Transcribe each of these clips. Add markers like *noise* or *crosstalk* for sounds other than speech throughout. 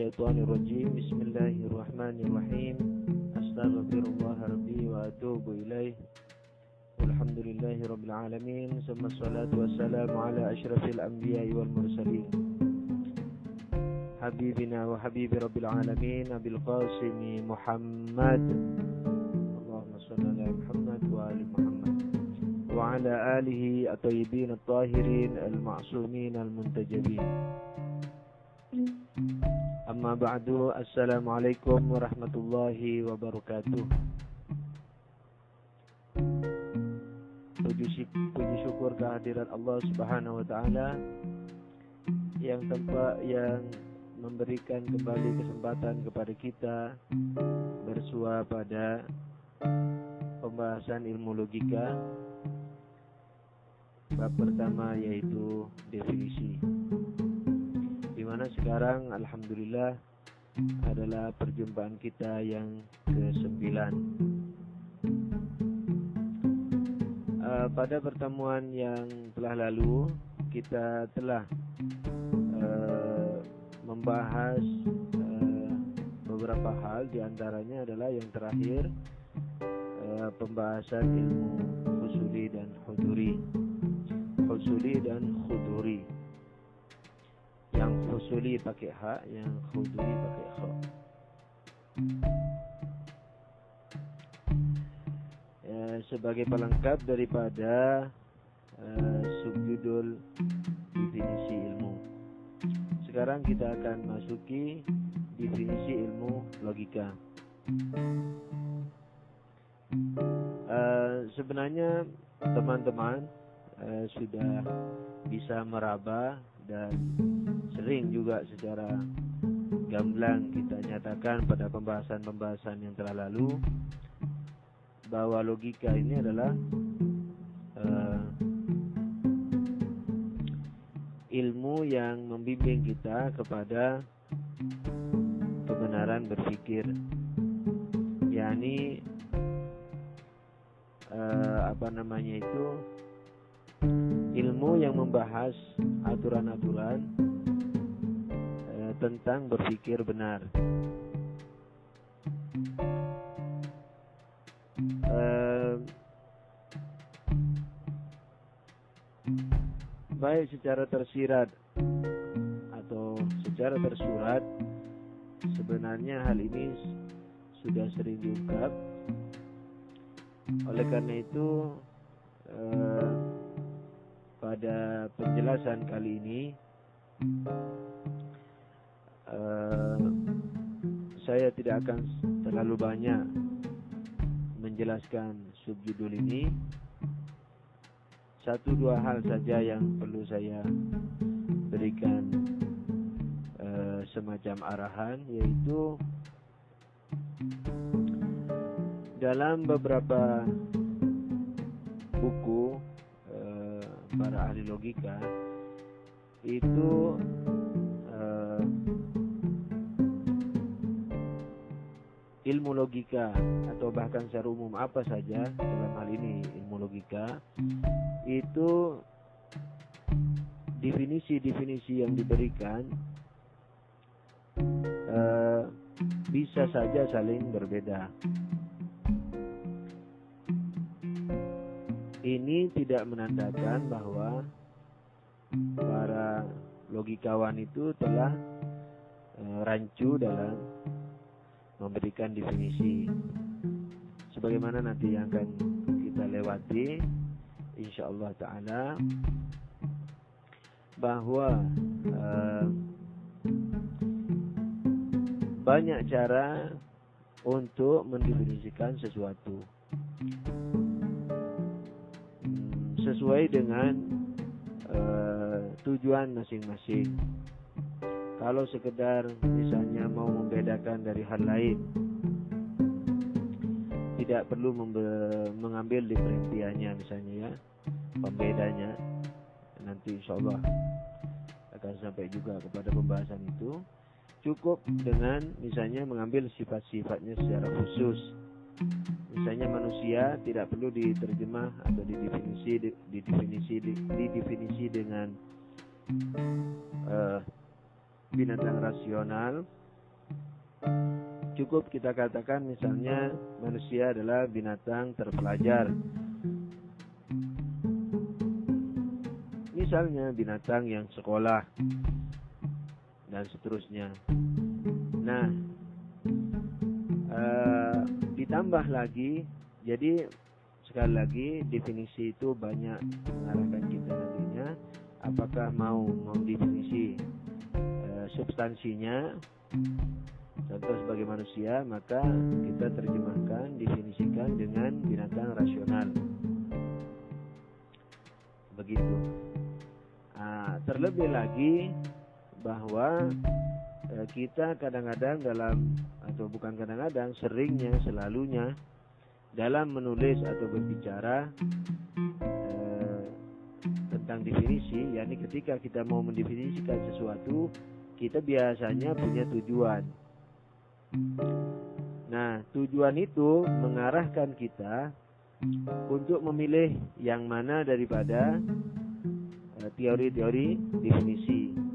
الشيطان الرجيم. بسم الله الرحمن الرحيم. أستغفر الله ربي وأتوب إليه. والحمد لله رب العالمين. ثم الصلاة والسلام على أشرف الأنبياء والمرسلين. حبيبنا وحبيب رب العالمين أبي القاسم محمد. اللهم صل على محمد وآل محمد. وعلى آله الطيبين الطاهرين المعصومين المنتجبين. Amma ba'du Assalamualaikum warahmatullahi wabarakatuh. Puji, syukur kehadiran Allah subhanahu wa ta'ala Yang tempat yang memberikan kembali kesempatan kepada kita Bersua pada pembahasan ilmu logika. Bab pertama yaitu definisi mana sekarang? Alhamdulillah adalah perjumpaan kita yang ke-9 uh, Pada pertemuan yang telah lalu kita telah uh, membahas uh, beberapa hal. Di antaranya adalah yang terakhir uh, pembahasan ilmu husuli dan huduri. Husuli dan khuduri khusuli pakai ha yang khuduri pakai kha. Ya, sebagai pelengkap daripada uh, subjudul definisi ilmu. Sekarang kita akan masuki definisi ilmu logika. Uh, sebenarnya teman-teman uh, sudah bisa meraba dan sering juga secara gamblang kita nyatakan pada pembahasan-pembahasan yang telah lalu bahwa logika ini adalah uh, ilmu yang membimbing kita kepada kebenaran berpikir yakni uh, apa namanya itu ilmu yang membahas aturan-aturan eh, tentang berpikir benar. Eh, baik secara tersirat atau secara tersurat sebenarnya hal ini sudah sering diungkap oleh karena itu eh, pada penjelasan kali ini uh, saya tidak akan terlalu banyak menjelaskan subjudul ini. Satu dua hal saja yang perlu saya berikan uh, semacam arahan yaitu dalam beberapa buku para ahli logika itu uh, ilmu logika atau bahkan secara umum apa saja dalam hal ini ilmu logika itu definisi-definisi yang diberikan uh, bisa saja saling berbeda. Ini tidak menandakan bahwa para logikawan itu telah e, rancu dalam memberikan definisi. Sebagaimana nanti yang akan kita lewati insyaallah taala bahwa e, banyak cara untuk mendefinisikan sesuatu sesuai dengan uh, tujuan masing-masing. Kalau sekedar misalnya mau membedakan dari hal lain, tidak perlu mengambil diferensianya misalnya ya, pembedanya. Nanti insya Allah akan sampai juga kepada pembahasan itu. Cukup dengan misalnya mengambil sifat-sifatnya secara khusus Misalnya manusia tidak perlu diterjemah atau didefinisi didefinisi didefinisi dengan uh, binatang rasional cukup kita katakan misalnya manusia adalah binatang terpelajar. Misalnya binatang yang sekolah dan seterusnya. Nah, uh, ditambah lagi, jadi sekali lagi definisi itu banyak mengarahkan kita nantinya. Apakah mau mendefinisi uh, substansinya, contoh sebagai manusia, maka kita terjemahkan, definisikan dengan binatang rasional. Begitu. Uh, terlebih lagi bahwa kita kadang-kadang dalam atau bukan kadang-kadang seringnya selalunya dalam menulis atau berbicara eh, tentang definisi yakni ketika kita mau mendefinisikan sesuatu kita biasanya punya tujuan. Nah tujuan itu mengarahkan kita untuk memilih yang mana daripada eh, teori-teori definisi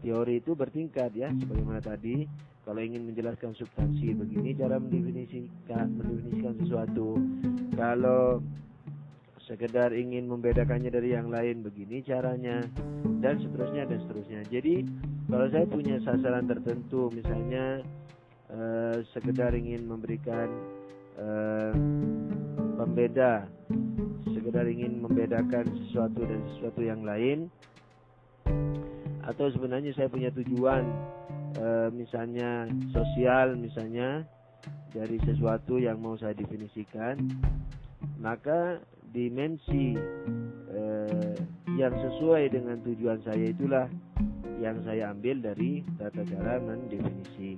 teori itu bertingkat ya. Sebagaimana tadi kalau ingin menjelaskan substansi begini cara mendefinisikan mendefinisikan sesuatu. Kalau sekedar ingin membedakannya dari yang lain begini caranya. Dan seterusnya dan seterusnya. Jadi kalau saya punya sasaran tertentu misalnya eh, sekedar ingin memberikan eh, pembeda sekedar ingin membedakan sesuatu dan sesuatu yang lain atau sebenarnya saya punya tujuan e, misalnya sosial misalnya dari sesuatu yang mau saya definisikan maka dimensi e, yang sesuai dengan tujuan saya itulah yang saya ambil dari tata cara mendefinisi.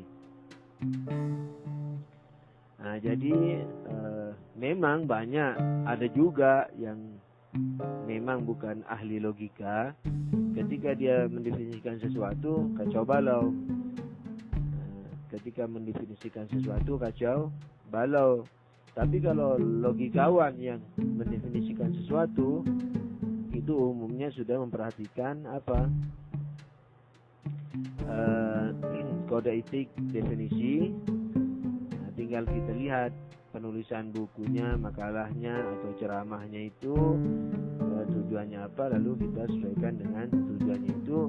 Nah, jadi e, memang banyak ada juga yang memang bukan ahli logika, ketika dia mendefinisikan sesuatu kacau balau. Nah, ketika mendefinisikan sesuatu kacau balau. Tapi kalau logikawan yang mendefinisikan sesuatu itu umumnya sudah memperhatikan apa uh, *clears throat* kode etik definisi. Nah, tinggal kita lihat penulisan bukunya, makalahnya atau ceramahnya itu uh, tujuannya apa lalu kita sesuaikan dengan tujuannya itu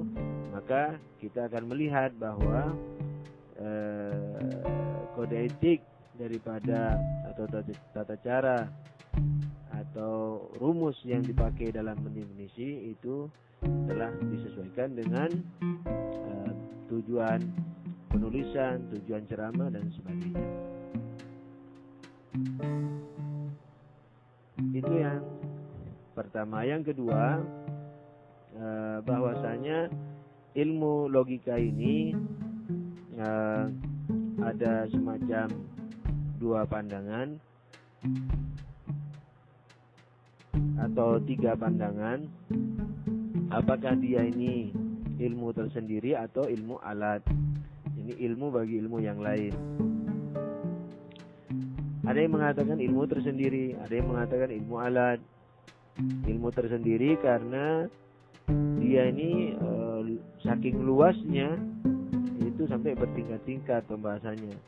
maka kita akan melihat bahwa uh, kode etik daripada atau tata, cara atau rumus yang dipakai dalam mendefinisi itu telah disesuaikan dengan uh, tujuan penulisan, tujuan ceramah dan sebagainya. Itu yang pertama. Yang kedua, eh, bahwasanya ilmu logika ini eh, ada semacam dua pandangan atau tiga pandangan. Apakah dia ini ilmu tersendiri atau ilmu alat? Ini ilmu bagi ilmu yang lain. Ada yang mengatakan ilmu tersendiri, ada yang mengatakan ilmu alat. Ilmu tersendiri karena dia ini e, saking luasnya itu sampai bertingkat-tingkat pembahasannya.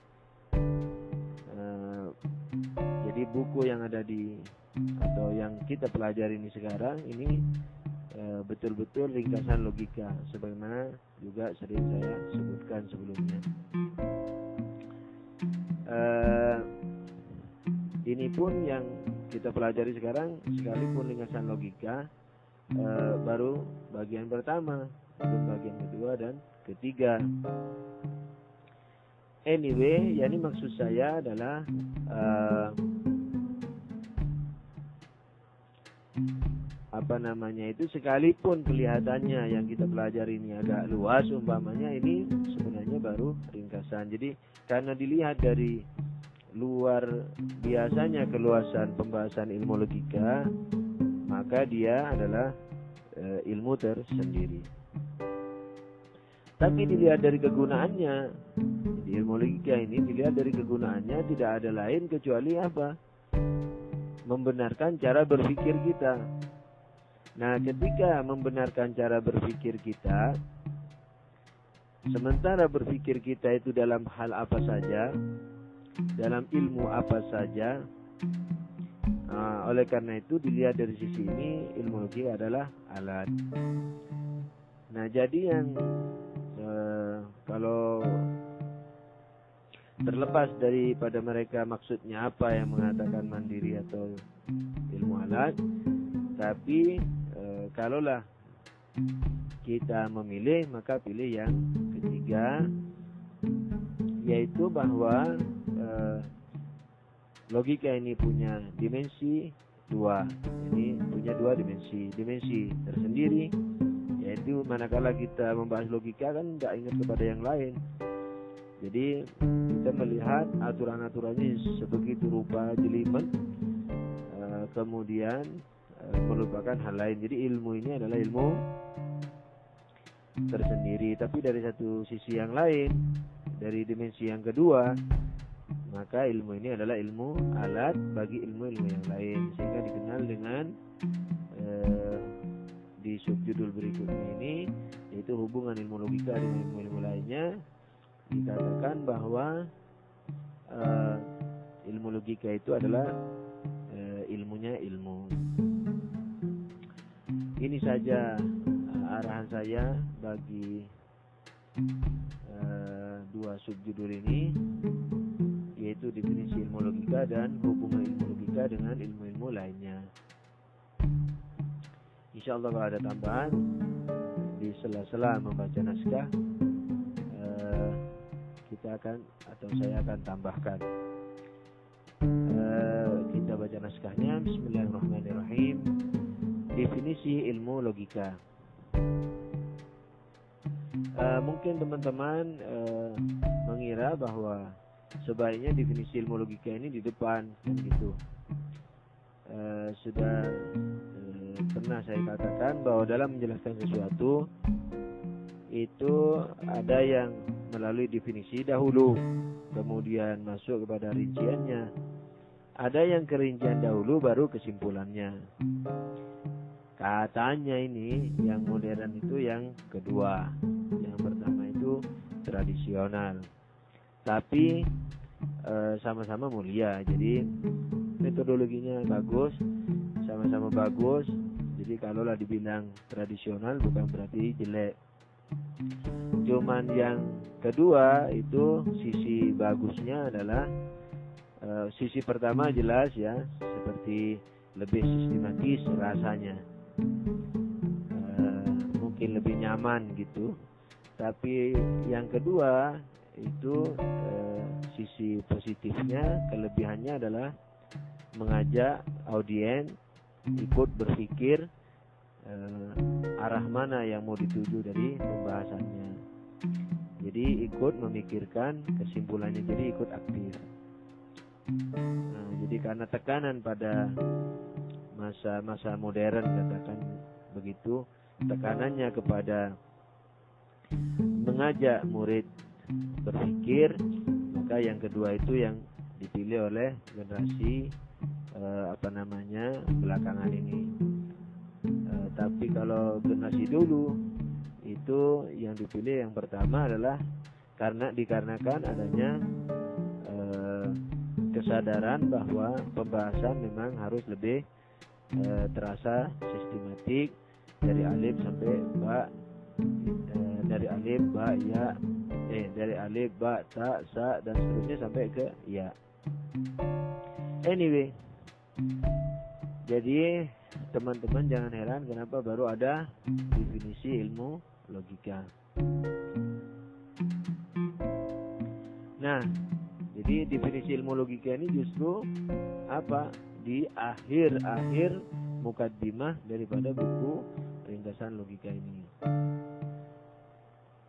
E, jadi buku yang ada di atau yang kita pelajari ini sekarang ini eh, betul-betul ringkasan logika sebagaimana juga sering saya sebutkan sebelumnya. Ini pun yang kita pelajari sekarang sekalipun ringkasan logika eh, baru bagian pertama belum bagian kedua dan ketiga. Anyway yani maksud saya adalah eh, apa namanya itu sekalipun kelihatannya yang kita pelajari ini agak luas umpamanya ini sebenarnya baru ringkasan. Jadi karena dilihat dari luar biasanya keluasan pembahasan ilmu logika, maka dia adalah e, ilmu tersendiri. Tapi dilihat dari kegunaannya, di ilmu logika ini dilihat dari kegunaannya tidak ada lain kecuali apa? Membenarkan cara berpikir kita. Nah, ketika membenarkan cara berpikir kita, Sementara berpikir kita itu dalam hal apa saja, dalam ilmu apa saja. Nah, oleh karena itu dilihat dari sisi ini ilmu adalah alat. Nah jadi yang eh, kalau terlepas daripada mereka maksudnya apa yang mengatakan mandiri atau ilmu alat, tapi eh, kalaulah kita memilih maka pilih yang ketiga yaitu bahwa eh, logika ini punya dimensi dua. Ini punya dua dimensi. Dimensi tersendiri yaitu manakala kita membahas logika kan tidak ingat kepada yang lain. Jadi kita melihat aturan-aturannya sebegitu rupa jelimet eh, kemudian eh, melupakan hal lain. Jadi ilmu ini adalah ilmu tersendiri. Tapi dari satu sisi yang lain dari dimensi yang kedua maka ilmu ini adalah ilmu alat bagi ilmu-ilmu yang lain. Sehingga dikenal dengan eh, di subjudul berikutnya ini yaitu hubungan ilmu logika dengan ilmu-ilmu lainnya. Dikatakan bahwa eh, ilmu logika itu adalah eh, ilmunya ilmu. Ini saja arahan saya bagi uh, dua subjudul ini yaitu definisi ilmu logika dan hubungan ilmu logika dengan ilmu-ilmu lainnya. Insya Allah kalau ada tambahan di sela-sela membaca naskah uh, kita akan atau saya akan tambahkan. Uh, kita baca naskahnya Bismillahirrahmanirrahim. Definisi ilmu logika. Uh, mungkin teman-teman uh, mengira bahwa sebaiknya definisi ilmu logika ini di depan gitu. Uh, sudah uh, pernah saya katakan bahwa dalam menjelaskan sesuatu itu ada yang melalui definisi dahulu, kemudian masuk kepada rinciannya. Ada yang kerincian dahulu baru kesimpulannya. Katanya ini yang modern itu yang kedua. Yang pertama itu tradisional. Tapi eh, sama-sama mulia. Jadi metodologinya bagus, sama-sama bagus. Jadi kalaulah dibilang tradisional bukan berarti jelek. Cuman yang kedua itu sisi bagusnya adalah uh, sisi pertama jelas ya seperti lebih sistematis rasanya uh, mungkin lebih nyaman gitu tapi yang kedua itu uh, sisi positifnya kelebihannya adalah mengajak audiens ikut berpikir uh, arah mana yang mau dituju dari pembahasannya. Jadi ikut memikirkan kesimpulannya jadi ikut aktif. Nah, jadi karena tekanan pada masa-masa modern katakan begitu tekanannya kepada mengajak murid berpikir maka yang kedua itu yang dipilih oleh generasi eh, apa namanya belakangan ini. Eh, tapi kalau generasi dulu itu yang dipilih yang pertama adalah karena dikarenakan adanya eh, kesadaran bahwa pembahasan memang harus lebih e, terasa sistematik dari alif sampai ba e, dari alif ba ya eh dari alif ba ta sa dan seterusnya sampai ke ya. Anyway jadi teman-teman jangan heran kenapa baru ada definisi ilmu logika. Nah jadi definisi ilmu logika ini justru apa? Di akhir-akhir mukaddimah daripada buku ringkasan logika ini.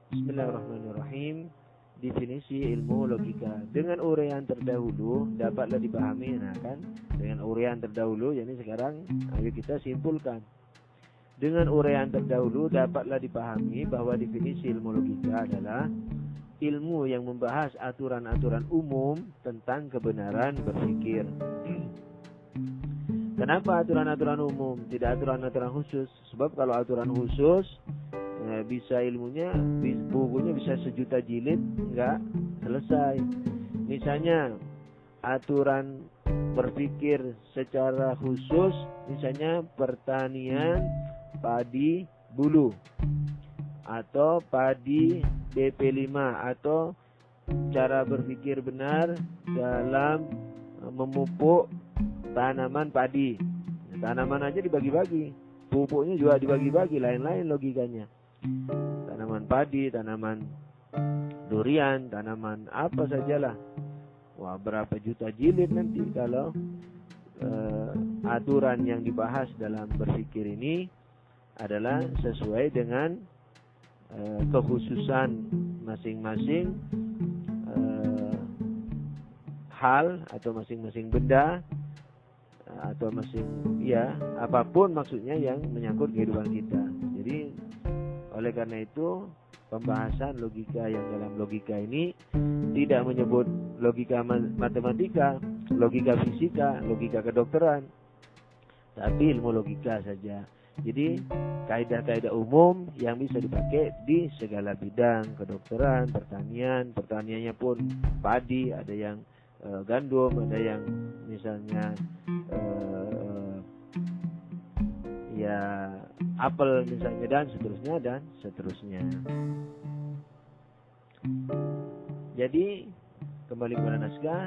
Bismillahirrahmanirrahim. Definisi ilmu logika dengan uraian terdahulu dapatlah dipahami nah kan dengan uraian terdahulu yakni sekarang ayo kita simpulkan dengan uraian terdahulu dapatlah dipahami bahwa definisi ilmu logika adalah ilmu yang membahas aturan-aturan umum tentang kebenaran berpikir Kenapa aturan-aturan umum, tidak aturan-aturan khusus? Sebab kalau aturan khusus, Nah, bisa ilmunya, bukunya bisa sejuta jilid, nggak selesai. Misalnya aturan berpikir secara khusus, misalnya pertanian padi bulu atau padi BP5 atau cara berpikir benar dalam memupuk tanaman padi. Tanaman aja dibagi-bagi, pupuknya juga dibagi-bagi, lain-lain logikanya. Tanaman padi, tanaman durian, tanaman apa sajalah. Wah, berapa juta jilid nanti kalau uh, aturan yang dibahas dalam berpikir ini adalah sesuai dengan uh, kekhususan masing-masing uh, hal atau masing-masing benda atau masing ya apa pun maksudnya yang menyangkut kehidupan kita. Jadi oleh karena itu pembahasan logika yang dalam logika ini tidak menyebut logika matematika, logika fisika, logika kedokteran, tapi ilmu logika saja. Jadi kaidah-kaidah umum yang bisa dipakai di segala bidang kedokteran, pertanian, pertaniannya pun padi, ada yang e, gandum, ada yang misalnya e, ya apel misalnya dan seterusnya dan seterusnya. Jadi kembali kepada naskah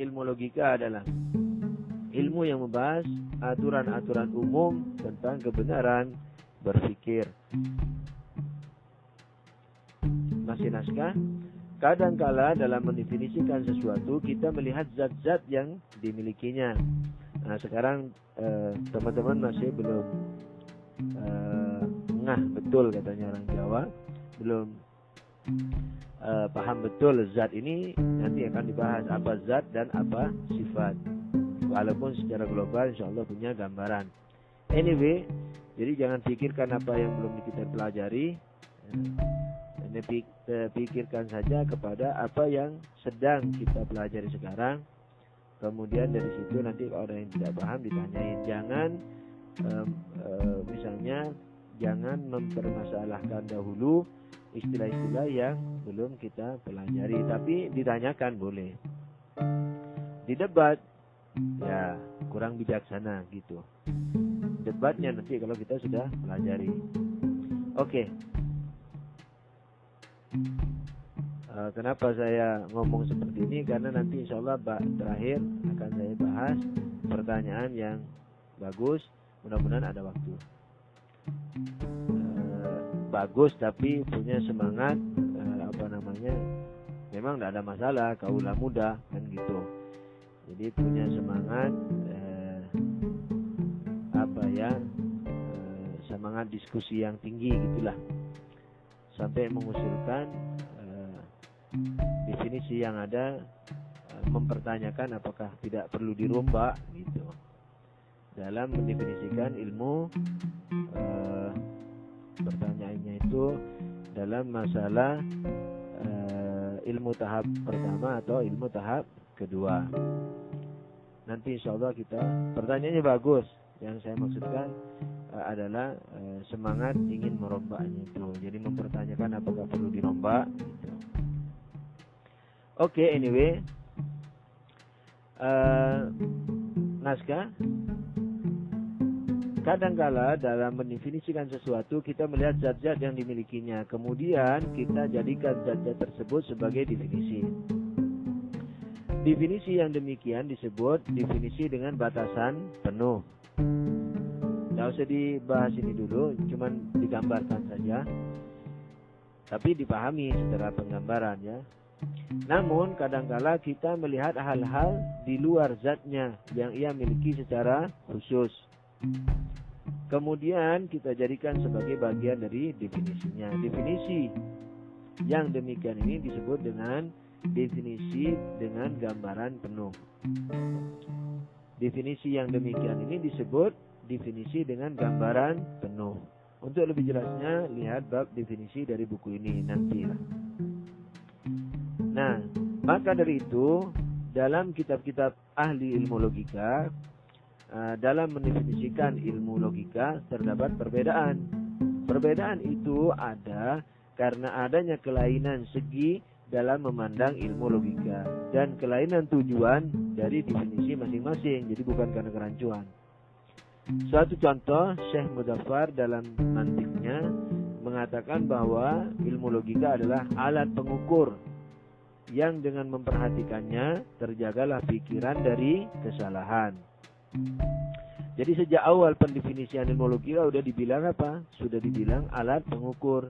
ilmu logika adalah ilmu yang membahas aturan-aturan umum tentang kebenaran berpikir. Masih naskah? Kadangkala dalam mendefinisikan sesuatu kita melihat zat-zat yang dimilikinya. Nah sekarang eh, teman-teman eh, masih belum eh, ngah betul katanya orang Jawa, belum eh, paham betul zat ini nanti akan dibahas apa zat dan apa sifat walaupun secara global insya Allah punya gambaran. Anyway, jadi jangan pikirkan apa yang belum kita pelajari. Ini pikirkan saja kepada apa yang sedang kita pelajari sekarang. Kemudian dari situ nanti ada yang tidak paham ditanyain. Jangan um, um, misalnya jangan mempermasalahkan dahulu istilah-istilah yang belum kita pelajari, tapi ditanyakan boleh. Di debat ya kurang bijaksana gitu debatnya nanti kalau kita sudah pelajari oke okay. Uh, eh, kenapa saya ngomong seperti ini? Karena nanti insya Allah terakhir akan saya bahas pertanyaan yang bagus. Mudah-mudahan ada waktu. Uh, bagus tapi punya semangat uh, apa namanya memang tidak ada masalah kaulah muda kan gitu. Jadi punya semangat eh, apa ya eh, semangat diskusi yang tinggi gitulah. Sampai mengusulkan eh, definisi yang ada eh, mempertanyakan apakah tidak perlu dirombak gitu dalam mendefinisikan ilmu eh, pertanyaannya itu dalam masalah eh, ilmu tahap pertama atau ilmu tahap kedua. Nanti insya Allah kita pertanyaannya bagus. Yang saya maksudkan uh, adalah uh, semangat ingin merombaknya itu. Jadi mempertanyakan apakah perlu dirombak. Gitu. Oke, okay, anyway, uh, naskah Kadangkala dalam mendefinisikan sesuatu kita melihat zat-zat yang dimilikinya. Kemudian kita jadikan zat-zat tersebut sebagai definisi. Definisi yang demikian disebut definisi dengan batasan penuh. Tidak usah dibahas ini dulu, cuman digambarkan saja. Tapi dipahami secara penggambaran ya. Namun kadangkala kita melihat hal-hal di luar zatnya yang ia miliki secara khusus. Kemudian kita jadikan sebagai bagian dari definisinya. Definisi yang demikian ini disebut dengan definisi dengan gambaran penuh. Definisi yang demikian ini disebut definisi dengan gambaran penuh. Untuk lebih jelasnya, lihat bab definisi dari buku ini nantilah. Nah, maka dari itu, dalam kitab-kitab ahli ilmu logika, uh, dalam mendefinisikan ilmu logika terdapat perbedaan. Perbedaan itu ada karena adanya kelainan segi dalam memandang ilmu logika dan kelainan tujuan dari definisi masing-masing. Jadi bukan karena kerancuan. Suatu contoh Syekh Mudaffar dalam mantiknya mengatakan bahwa ilmu logika adalah alat pengukur yang dengan memperhatikannya terjagalah pikiran dari kesalahan. Jadi sejak awal pendefinisian ilmu logika sudah dibilang apa? Sudah dibilang alat pengukur.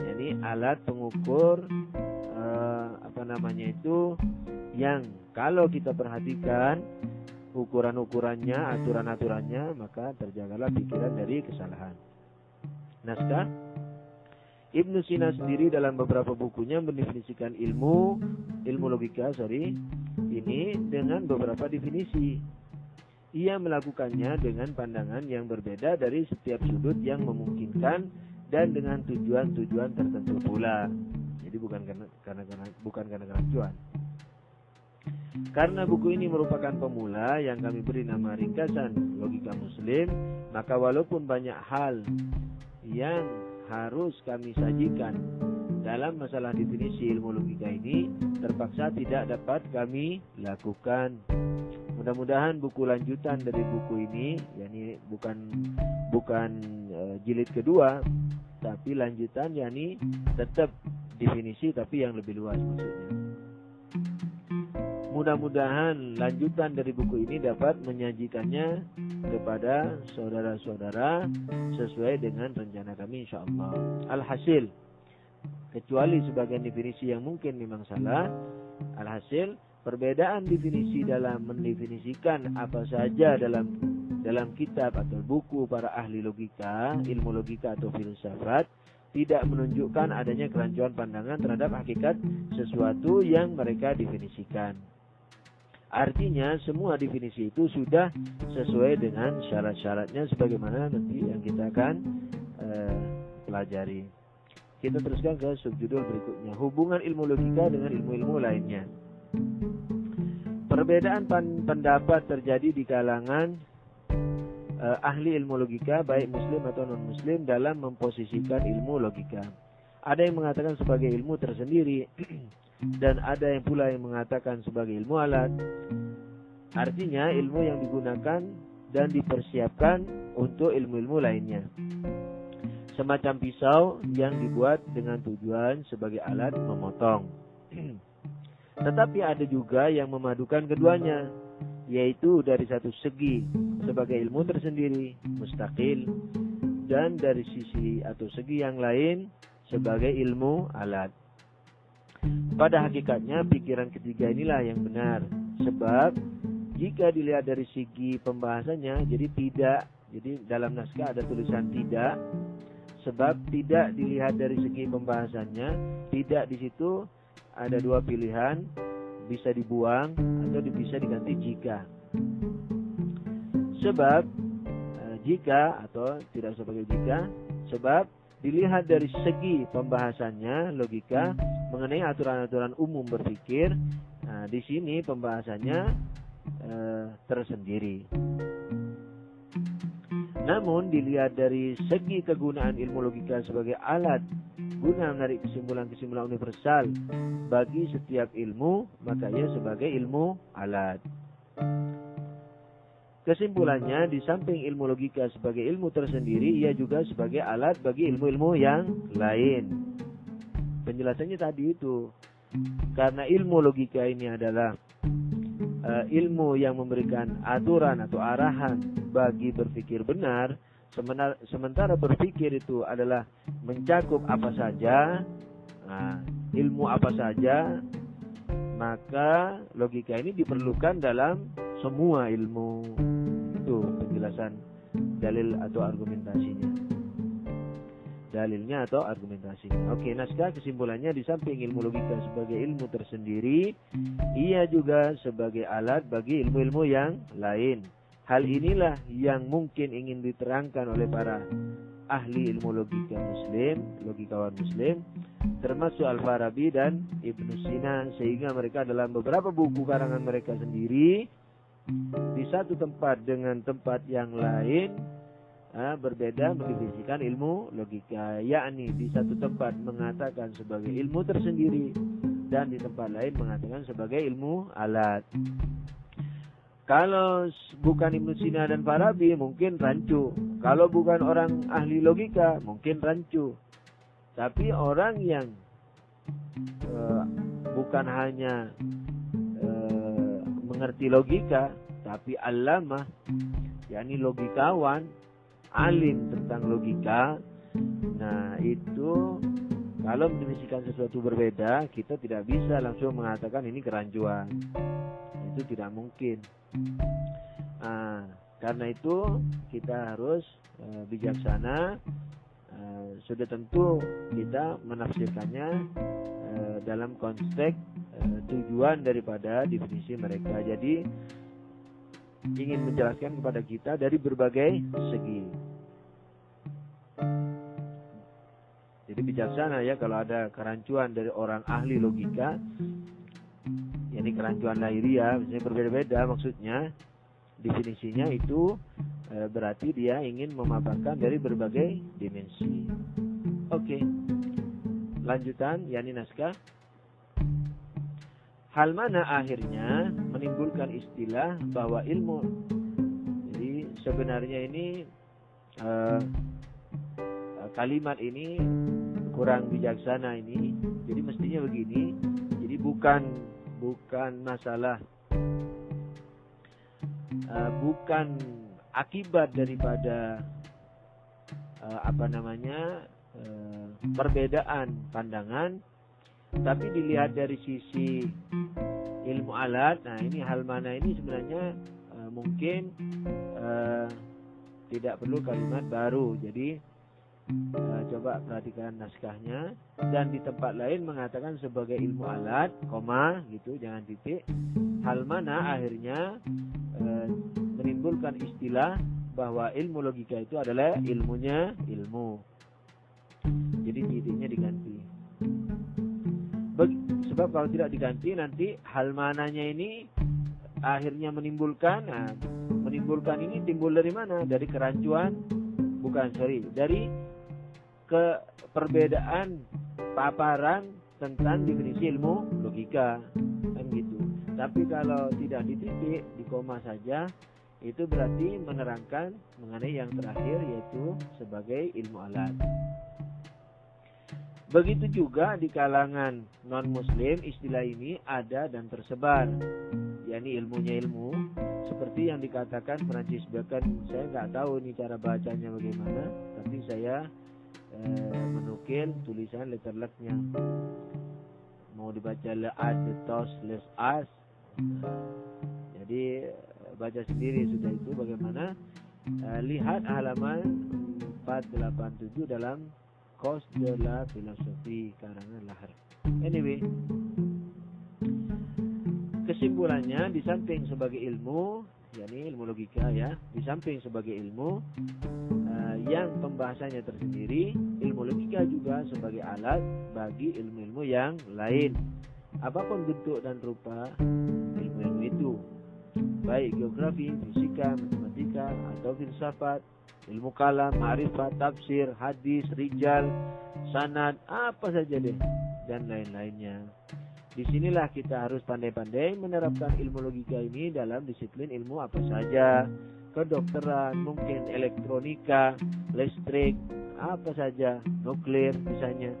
Jadi alat pengukur eh, apa namanya itu yang kalau kita perhatikan ukuran-ukurannya, aturan-aturannya, maka terjagalah pikiran dari kesalahan. Naskah Ibnu Sina sendiri dalam beberapa bukunya mendefinisikan ilmu ilmu logika sorry ini dengan beberapa definisi. Ia melakukannya dengan pandangan yang berbeda dari setiap sudut yang memungkinkan dan dengan tujuan-tujuan tertentu pula. Jadi bukan karena karena, karena bukan karena kerancuan. Karena buku ini merupakan pemula yang kami beri nama ringkasan logika muslim, maka walaupun banyak hal yang harus kami sajikan dalam masalah definisi ilmu logika ini terpaksa tidak dapat kami lakukan. Mudah-mudahan buku lanjutan dari buku ini, yakni bukan bukan e, jilid kedua, tapi lanjutan yakni tetap definisi tapi yang lebih luas maksudnya. Mudah-mudahan lanjutan dari buku ini dapat menyajikannya kepada saudara-saudara sesuai dengan rencana kami insya Allah. Alhasil, kecuali sebagian definisi yang mungkin memang salah, alhasil perbedaan definisi dalam mendefinisikan apa saja dalam dalam kitab atau buku para ahli logika, ilmu logika atau filsafat tidak menunjukkan adanya kerancuan pandangan terhadap hakikat sesuatu yang mereka definisikan. Artinya semua definisi itu sudah sesuai dengan syarat-syaratnya sebagaimana nanti yang kita akan uh, pelajari. Kita teruskan ke subjudul berikutnya. Hubungan ilmu logika dengan ilmu-ilmu lainnya. Perbedaan pendapat terjadi di kalangan uh, ahli ilmu logika baik muslim atau non muslim dalam memposisikan ilmu logika. Ada yang mengatakan sebagai ilmu tersendiri *clears throat* dan ada yang pula yang mengatakan sebagai ilmu alat. Artinya ilmu yang digunakan dan dipersiapkan untuk ilmu-ilmu lainnya. Semacam pisau yang dibuat dengan tujuan sebagai alat memotong. *clears throat* Tetapi ada juga yang memadukan keduanya, yaitu dari satu segi sebagai ilmu tersendiri, mustakil, dan dari sisi atau segi yang lain sebagai ilmu alat. Pada hakikatnya pikiran ketiga inilah yang benar. Sebab jika dilihat dari segi pembahasannya jadi tidak. Jadi dalam naskah ada tulisan tidak. Sebab tidak dilihat dari segi pembahasannya, tidak di situ ada dua pilihan, bisa dibuang atau bisa diganti jika. Sebab eh, jika atau tidak sebagai jika, sebab dilihat dari segi pembahasannya logika mengenai aturan-aturan umum berpikir nah, di sini pembahasannya eh, tersendiri. Namun dilihat dari segi kegunaan ilmu logika sebagai alat guna menarik kesimpulan-kesimpulan universal bagi setiap ilmu maka ia sebagai ilmu alat Kesimpulannya, di samping ilmu logika sebagai ilmu tersendiri, ia juga sebagai alat bagi ilmu-ilmu yang lain. Penjelasannya tadi itu, karena ilmu logika ini adalah uh, ilmu yang memberikan aturan atau arahan bagi berpikir benar, sementara, berpikir itu adalah mencakup apa saja, nah, ilmu apa saja, maka logika ini diperlukan dalam semua ilmu penjelasan dalil atau argumentasinya. Dalilnya atau argumentasinya. Oke naskah kesimpulannya di samping ilmu logika sebagai ilmu tersendiri ia juga sebagai alat bagi ilmu-ilmu yang lain. Hal inilah yang mungkin ingin diterangkan oleh para ahli ilmu logika muslim logikawan muslim termasuk Al-Farabi dan Ibnu Sina sehingga mereka dalam beberapa buku karangan mereka sendiri di satu tempat dengan tempat yang lain uh, berbeda mendefinisikan ilmu logika yakni di satu tempat mengatakan sebagai ilmu tersendiri dan di tempat lain mengatakan sebagai ilmu alat kalau bukan Ibnu Sina dan Farabi mungkin rancu. Kalau bukan orang ahli logika mungkin rancu. Tapi orang yang uh, bukan hanya mengerti logika tapi alamah yakni logikawan alim tentang logika nah itu kalau mendefinisikan sesuatu berbeda kita tidak bisa langsung mengatakan ini kerancuan itu tidak mungkin. Nah, karena itu kita harus e, bijaksana. E, sudah tentu kita menafsirkannya e, dalam konteks e, tujuan daripada definisi mereka. Jadi ingin menjelaskan kepada kita dari berbagai segi. Jadi bijaksana ya kalau ada kerancuan dari orang ahli logika ini kerancuan lahiriah misalnya berbeda-beda maksudnya definisinya itu e, berarti dia ingin memaparkan dari berbagai dimensi oke lanjutan yakni naskah hal mana akhirnya menimbulkan istilah bahwa ilmu? Jadi sebenarnya ini e, kalimat ini kurang bijaksana ini. Jadi mestinya begini. Jadi bukan bukan masalah uh, bukan akibat daripada uh, apa namanya uh, perbedaan pandangan tapi dilihat dari sisi ilmu alat nah ini hal mana ini sebenarnya uh, mungkin uh, tidak perlu kalimat baru jadi Uh, coba perhatikan naskahnya dan di tempat lain mengatakan sebagai ilmu alat, koma gitu, jangan titik. Hal mana akhirnya uh, menimbulkan istilah bahwa ilmu logika itu adalah ilmunya ilmu. Jadi titiknya diganti. Sebab kalau tidak diganti nanti hal mananya ini akhirnya menimbulkan nah, menimbulkan ini timbul dari mana? Dari kerancuan bukan sorry dari ke perbedaan paparan tentang definisi ilmu logika kan gitu tapi kalau tidak dititik di koma saja itu berarti menerangkan mengenai yang terakhir yaitu sebagai ilmu alat Begitu juga di kalangan non-muslim istilah ini ada dan tersebar. yakni ilmunya ilmu. Seperti yang dikatakan Francis Bacon. Saya nggak tahu ini cara bacanya bagaimana. Tapi saya eh, menukil tulisan letter letternya mau dibaca le as tos les as jadi baca sendiri sudah itu bagaimana eh, lihat halaman 487 dalam Cos de la Filosofi karangan Lahar anyway kesimpulannya di samping sebagai ilmu yakni ilmu logika ya di samping sebagai ilmu uh, yang pembahasannya tersendiri ilmu logika juga sebagai alat bagi ilmu-ilmu yang lain. Apa pun bentuk dan rupa ilmu-ilmu itu baik geografi, fisika, matematika atau filsafat ilmu kalam, ma'rifat, tafsir, hadis, rijal, sanad, apa saja deh dan lain-lainnya. Di sinilah kita harus pandai-pandai menerapkan ilmu logika ini dalam disiplin ilmu apa saja. Kedokteran, mungkin elektronika, listrik, apa saja, nuklir misalnya.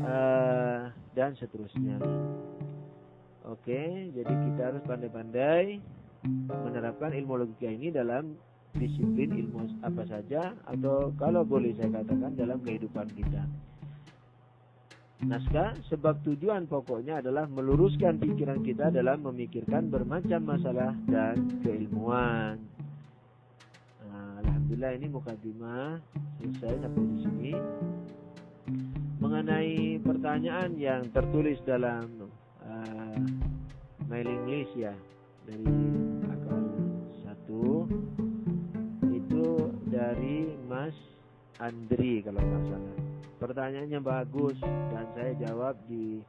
Uh, dan seterusnya. Oke, jadi kita harus pandai-pandai menerapkan ilmu logika ini dalam disiplin ilmu apa saja atau kalau boleh saya katakan dalam kehidupan kita naskah sebab tujuan pokoknya adalah meluruskan pikiran kita dalam memikirkan bermacam masalah dan keilmuan. Nah, Alhamdulillah ini mukadimah selesai sampai di sini. Mengenai pertanyaan yang tertulis dalam uh, mailing list ya dari akal satu dari Mas Andri kalau nggak salah pertanyaannya bagus dan saya jawab di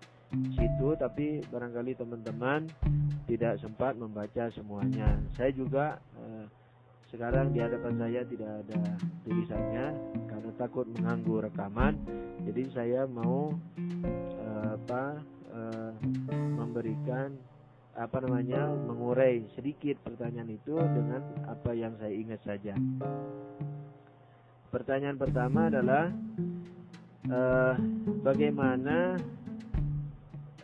situ tapi barangkali teman-teman tidak sempat membaca semuanya. Saya juga eh, sekarang di hadapan saya tidak ada tulisannya karena takut mengganggu rekaman. Jadi saya mau eh, apa eh, memberikan apa namanya mengurai sedikit pertanyaan itu dengan apa yang saya ingat saja. Pertanyaan pertama adalah uh, bagaimana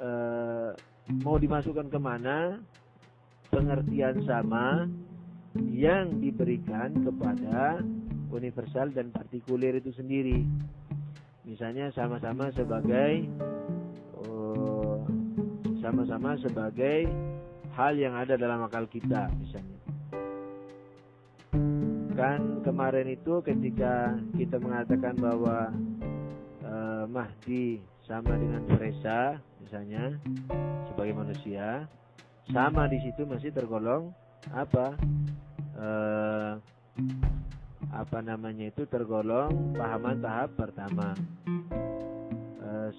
uh, mau dimasukkan ke mana pengertian sama yang diberikan kepada universal dan partikuler itu sendiri. Misalnya sama-sama sebagai sama-sama sebagai hal yang ada dalam akal kita misalnya. Kan kemarin itu ketika kita mengatakan bahwa uh, Mahdi sama dengan Fresa misalnya sebagai manusia, sama di situ masih tergolong apa? Uh, apa namanya itu tergolong pahaman tahap pertama. Uh,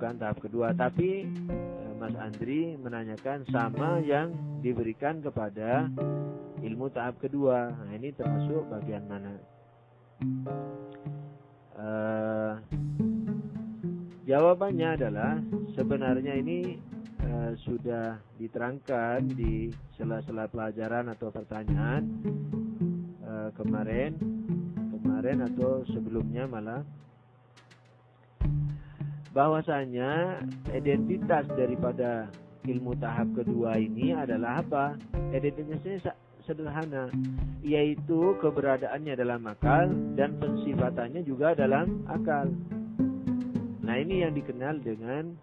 bukan tahap kedua. Tapi eh, Mas Andri menanyakan sama yang diberikan kepada ilmu tahap kedua. Nah ini termasuk bagian mana? Uh, jawabannya adalah sebenarnya ini uh, sudah diterangkan di sela-sela pelajaran atau pertanyaan uh, kemarin kemarin atau sebelumnya malah bahwasanya identitas daripada ilmu tahap kedua ini adalah apa? Identitasnya sederhana, yaitu keberadaannya dalam akal dan pensifatannya juga dalam akal. Nah ini yang dikenal dengan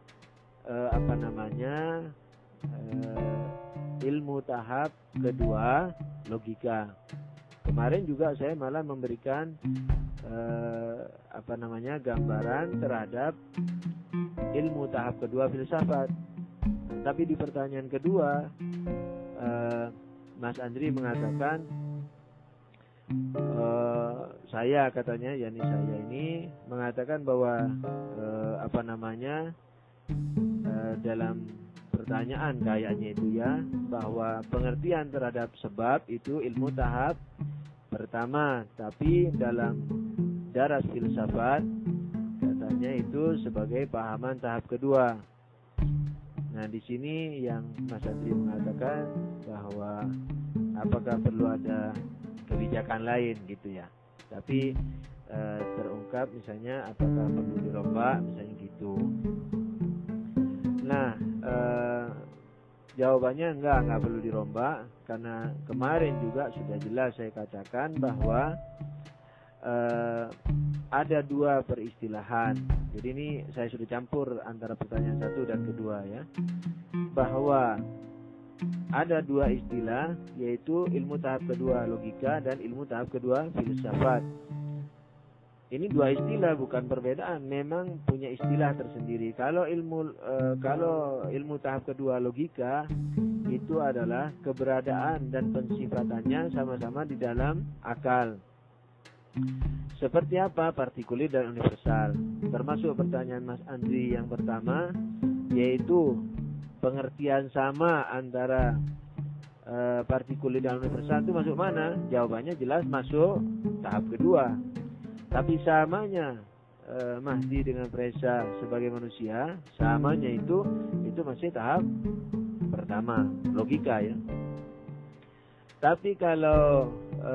uh, apa namanya uh, ilmu tahap kedua logika. Kemarin juga saya malah memberikan eh, apa namanya gambaran terhadap ilmu tahap kedua filsafat. Tapi di pertanyaan kedua eh, Mas Andri mengatakan eh, saya katanya yakni saya ini mengatakan bahwa eh, apa namanya eh, dalam pertanyaan kayaknya itu ya bahwa pengertian terhadap sebab itu ilmu tahap pertama tapi dalam daras filsafat katanya itu sebagai pahaman tahap kedua. Nah, di sini yang Mas Adri mengatakan bahwa apakah perlu ada kebijakan lain gitu ya. Tapi e, terungkap misalnya apakah perlu dirombak misalnya gitu. Nah, e, jawabannya enggak, enggak perlu dirombak karena kemarin juga sudah jelas saya katakan bahwa uh, ada dua peristilahan. Jadi ini saya sudah campur antara pertanyaan satu dan kedua ya. Bahwa ada dua istilah yaitu ilmu tahap kedua logika dan ilmu tahap kedua filsafat. Ini dua istilah bukan perbedaan, memang punya istilah tersendiri. Kalau ilmu e, kalau ilmu tahap kedua logika itu adalah keberadaan dan pensifatannya sama-sama di dalam akal. Seperti apa partikulir dan universal? Termasuk pertanyaan Mas Andri yang pertama, yaitu pengertian sama antara uh, partikulir dan universal itu masuk mana? Jawabannya jelas masuk tahap kedua. Tapi samanya uh, Mahdi dengan Presa sebagai manusia, samanya itu itu masih tahap pertama, logika ya. Tapi kalau e,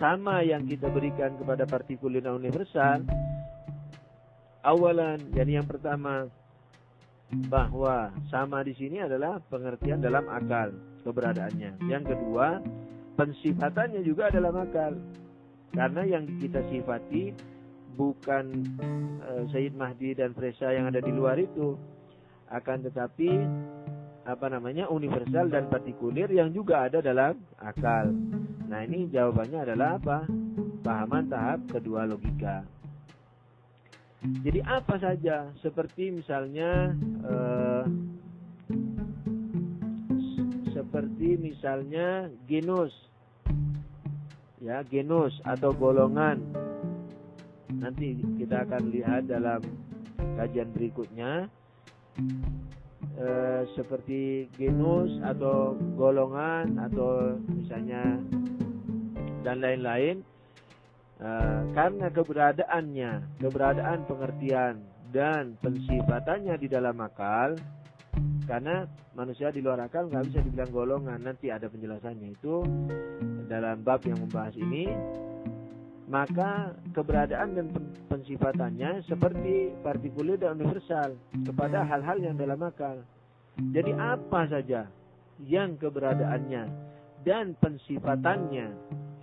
sama yang kita berikan kepada partikulir universal, awalan, jadi yang pertama bahwa sama di sini adalah pengertian dalam akal keberadaannya. Yang kedua, pensifatannya juga dalam akal. Karena yang kita sifati bukan e, Sayyid Mahdi dan Fresa yang ada di luar itu, akan tetapi apa namanya universal dan partikulir yang juga ada dalam akal. Nah ini jawabannya adalah apa? Pahaman tahap kedua logika. Jadi apa saja seperti misalnya eh, seperti misalnya genus ya genus atau golongan. Nanti kita akan lihat dalam kajian berikutnya e, seperti genus atau golongan atau misalnya dan lain-lain. E, karena keberadaannya keberadaan pengertian dan pensifatannya di dalam akal karena manusia di luar akal nggak bisa dibilang golongan. Nanti ada penjelasannya itu dalam bab yang membahas ini maka keberadaan dan pensifatannya seperti partikulir dan universal kepada hal-hal yang dalam akal. Jadi apa saja yang keberadaannya dan pensifatannya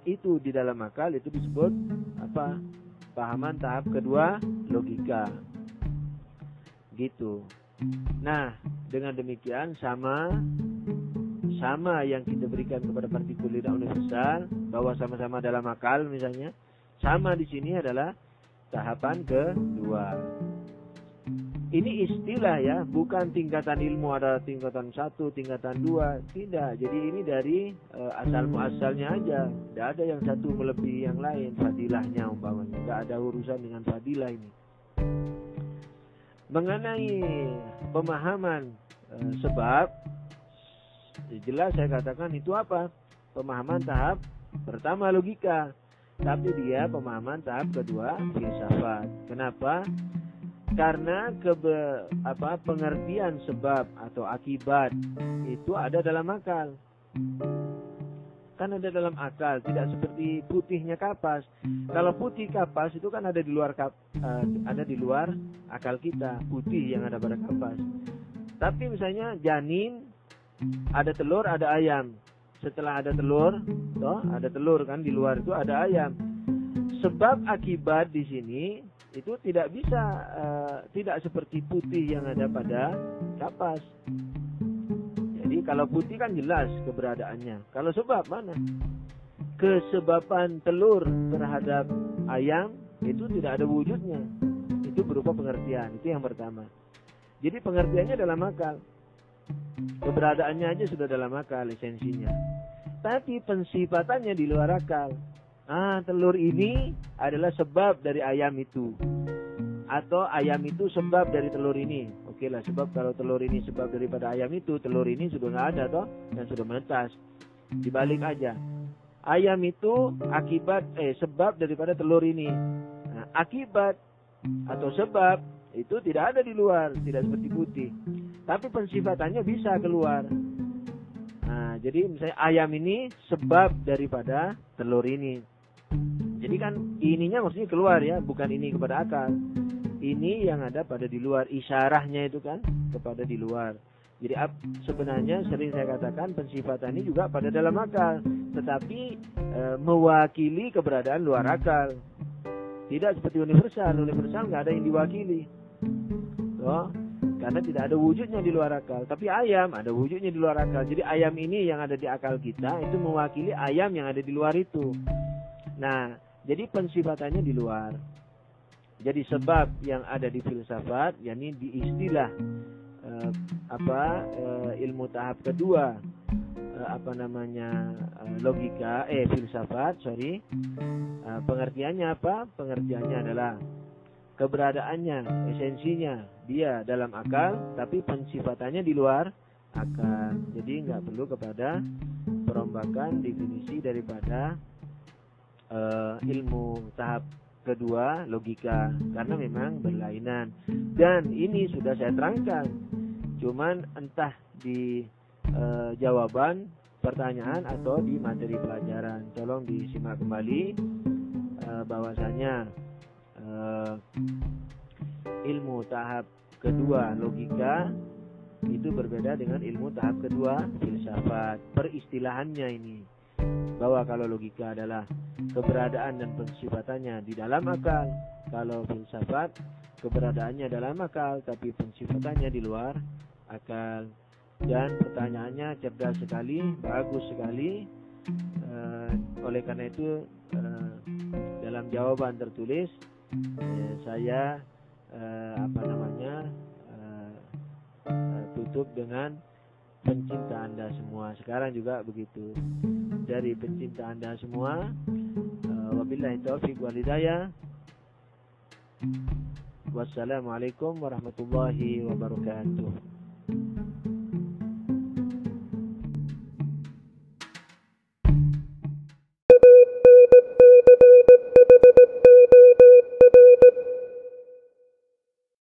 itu di dalam akal itu disebut apa? Pahaman tahap kedua logika. Gitu. Nah, dengan demikian sama sama yang kita berikan kepada partikulir universal bahwa sama-sama dalam akal misalnya sama di sini adalah tahapan kedua. Ini istilah ya, bukan tingkatan ilmu ada tingkatan satu, tingkatan dua, tidak. Jadi ini dari uh, asal muasalnya aja. Tidak ada yang satu melebihi yang lain, fadilahnya umpamanya. Tidak ada urusan dengan fadilah ini. Mengenai pemahaman uh, sebab, jelas saya katakan itu apa? Pemahaman tahap pertama logika tapi dia pemahaman tahap kedua filsafat. Kenapa? Karena kebe, apa pengertian sebab atau akibat itu ada dalam akal. Kan ada dalam akal, tidak seperti putihnya kapas. Kalau putih kapas itu kan ada di luar kap, uh, ada di luar akal kita, putih yang ada pada kapas. Tapi misalnya janin ada telur, ada ayam setelah ada telur, toh ada telur kan di luar itu ada ayam. Sebab akibat di sini itu tidak bisa uh, tidak seperti putih yang ada pada kapas. Jadi kalau putih kan jelas keberadaannya. Kalau sebab mana? Kesebaban telur terhadap ayam itu tidak ada wujudnya. Itu berupa pengertian. Itu yang pertama. Jadi pengertiannya dalam akal. Keberadaannya aja sudah dalam akal esensinya. Tapi pensifatannya di luar akal. Ah, telur ini adalah sebab dari ayam itu. Atau ayam itu sebab dari telur ini. Oke lah, sebab kalau telur ini sebab daripada ayam itu, telur ini sudah nggak ada toh, dan sudah menetas. Dibalik aja. Ayam itu akibat, eh sebab daripada telur ini. Nah, akibat atau sebab itu tidak ada di luar, tidak seperti putih. Tapi pensifatannya bisa keluar. Nah, jadi misalnya ayam ini sebab daripada telur ini. Jadi kan ininya maksudnya keluar ya, bukan ini kepada akal. Ini yang ada pada di luar, isyarahnya itu kan kepada di luar. Jadi sebenarnya sering saya katakan pensifatan ini juga pada dalam akal, tetapi e, mewakili keberadaan luar akal. Tidak seperti universal, universal nggak ada yang diwakili. Tuh. Karena tidak ada wujudnya di luar akal. Tapi ayam ada wujudnya di luar akal. Jadi ayam ini yang ada di akal kita itu mewakili ayam yang ada di luar itu. Nah, jadi pensifatannya di luar. Jadi sebab yang ada di filsafat, yakni di istilah eh, apa eh, ilmu tahap kedua eh, apa namanya eh, logika eh filsafat sorry eh, pengertiannya apa pengertiannya adalah keberadaannya, esensinya. Dia dalam akal, tapi pensifatannya di luar akal. Jadi nggak perlu kepada perombakan definisi daripada uh, ilmu. Tahap kedua logika. Karena memang berlainan. Dan ini sudah saya terangkan. Cuman entah di uh, jawaban pertanyaan atau di materi pelajaran. Tolong disimak kembali uh, bahwasanya uh, ilmu tahap kedua logika itu berbeda dengan ilmu tahap kedua filsafat. Peristilahannya ini bahwa kalau logika adalah keberadaan dan pensifatannya di dalam akal kalau filsafat keberadaannya dalam akal tapi pensifatannya di luar akal. Dan pertanyaannya cerdas sekali bagus sekali. Uh, oleh karena itu uh, dalam jawaban tertulis eh, saya eh, apa namanya eh, eh, tutup dengan pencinta anda semua. Sekarang juga begitu. Dari pencinta anda semua eh, wabillahi taufiq walidayah Wassalamualaikum warahmatullahi wabarakatuh.